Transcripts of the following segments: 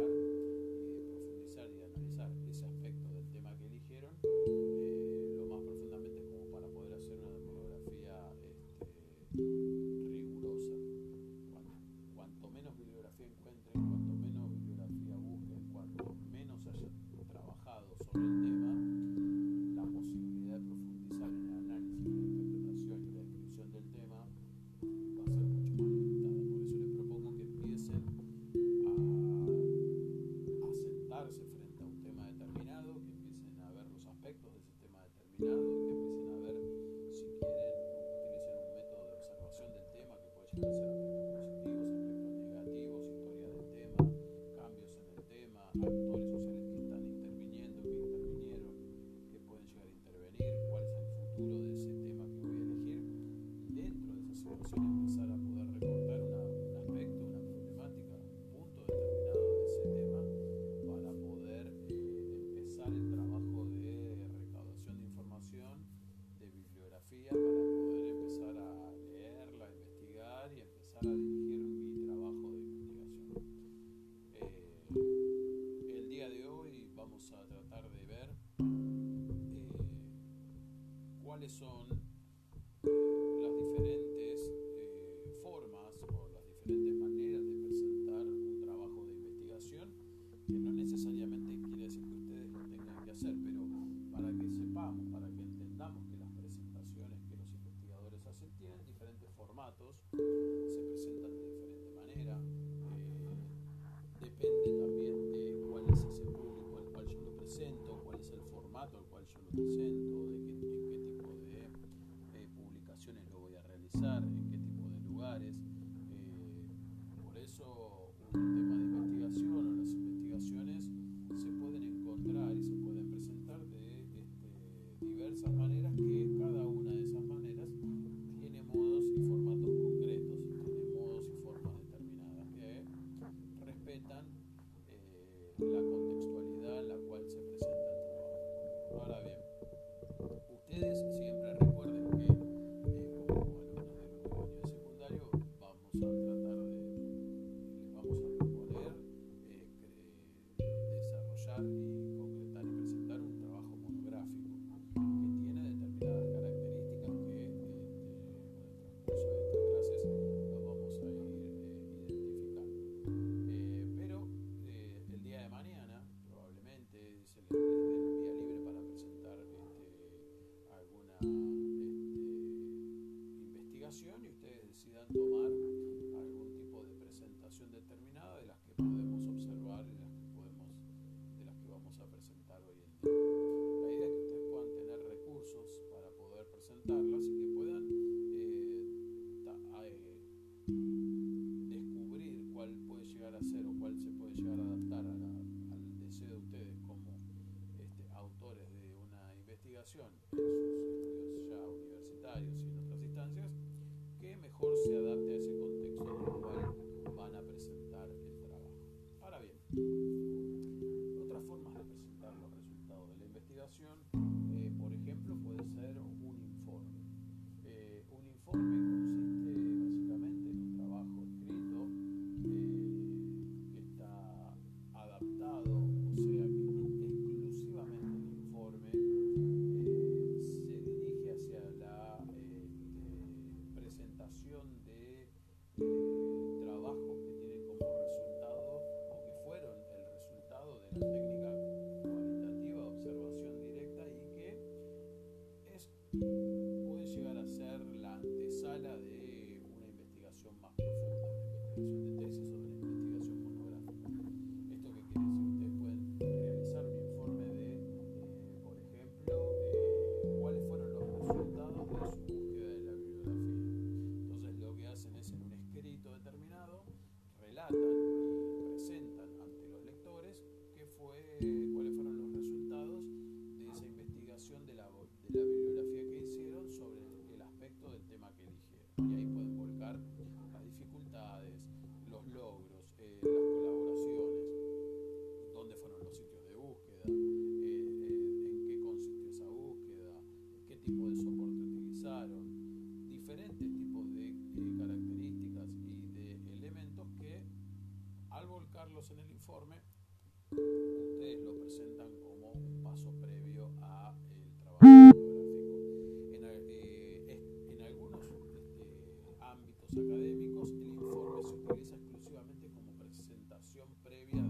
Thank you. Cuáles son previa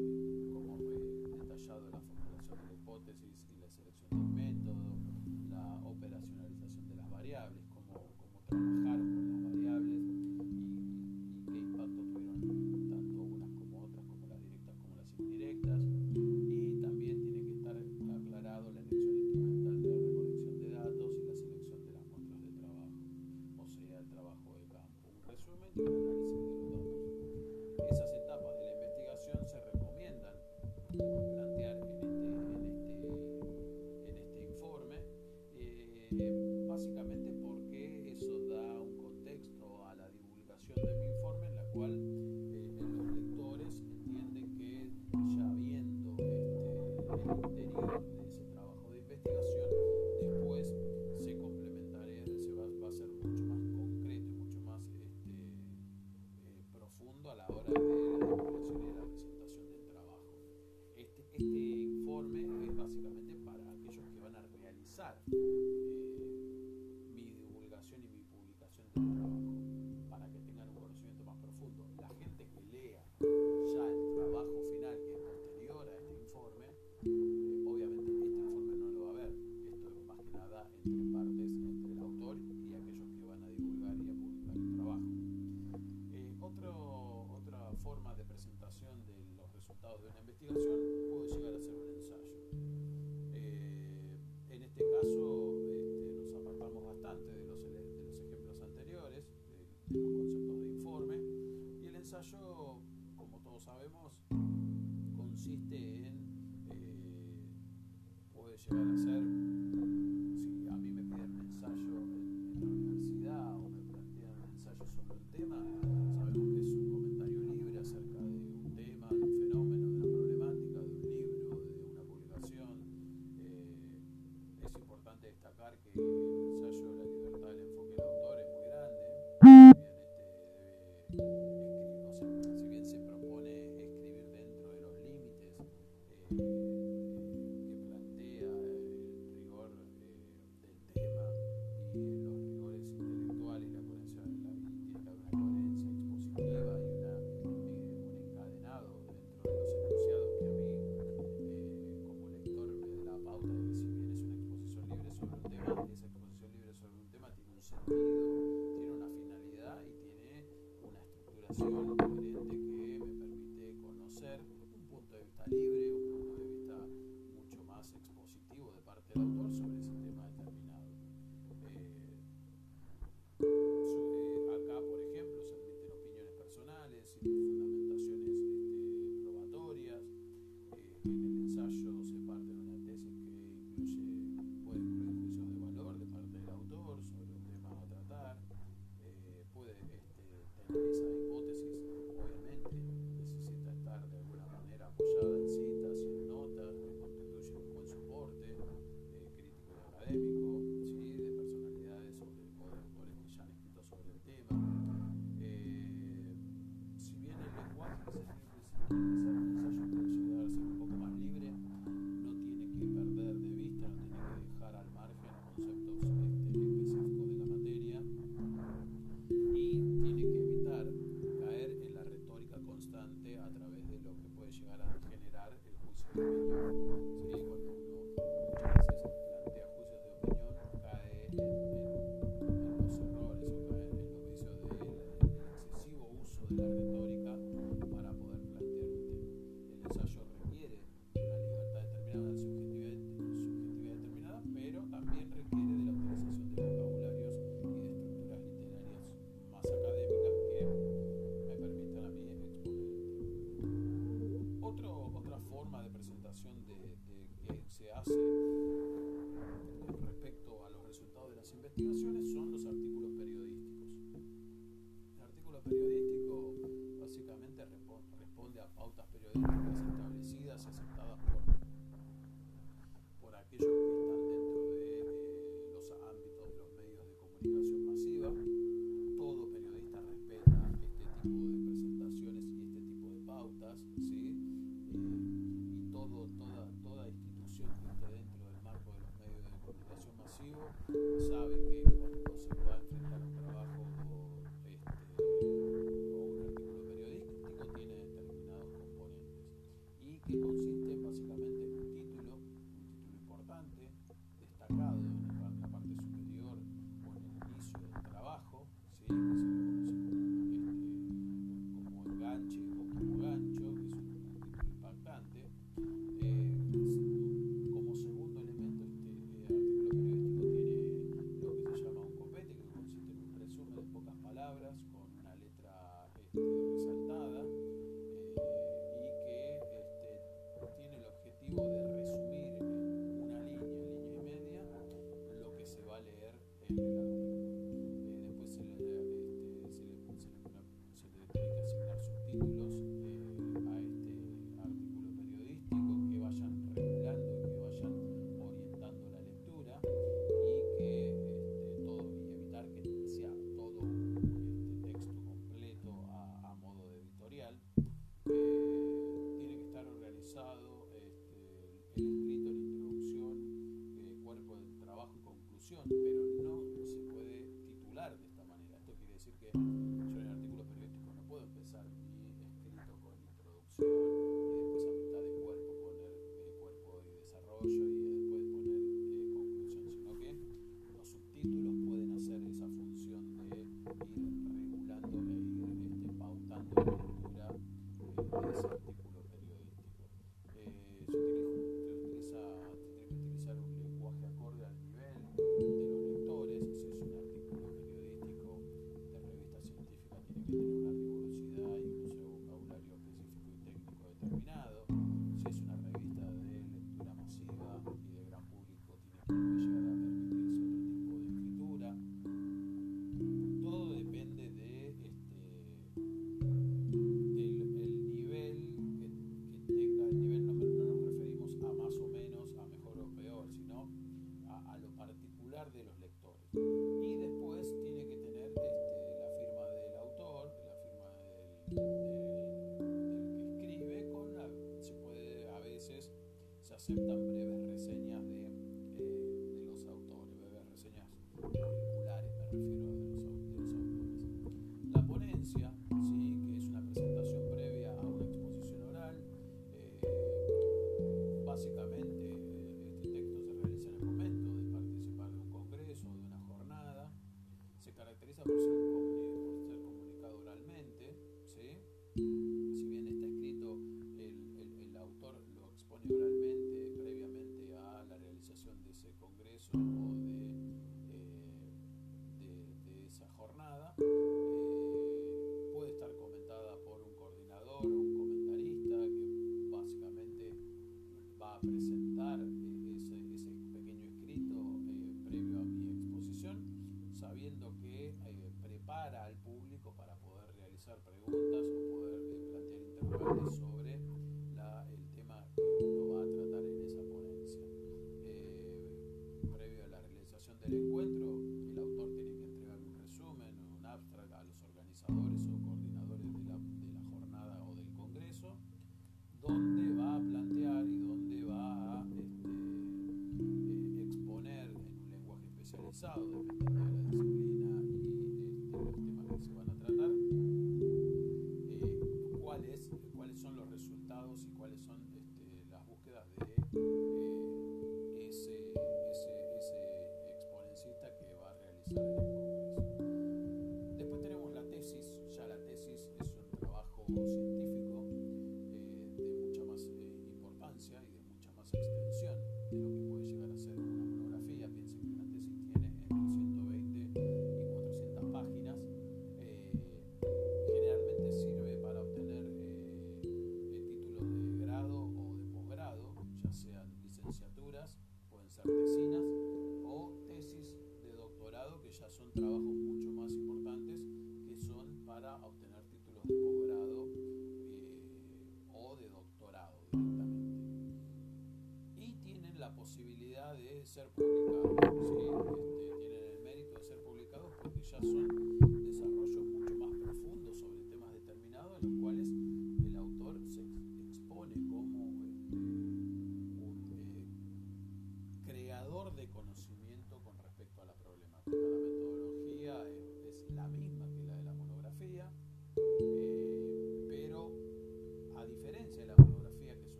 set up.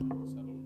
Animarse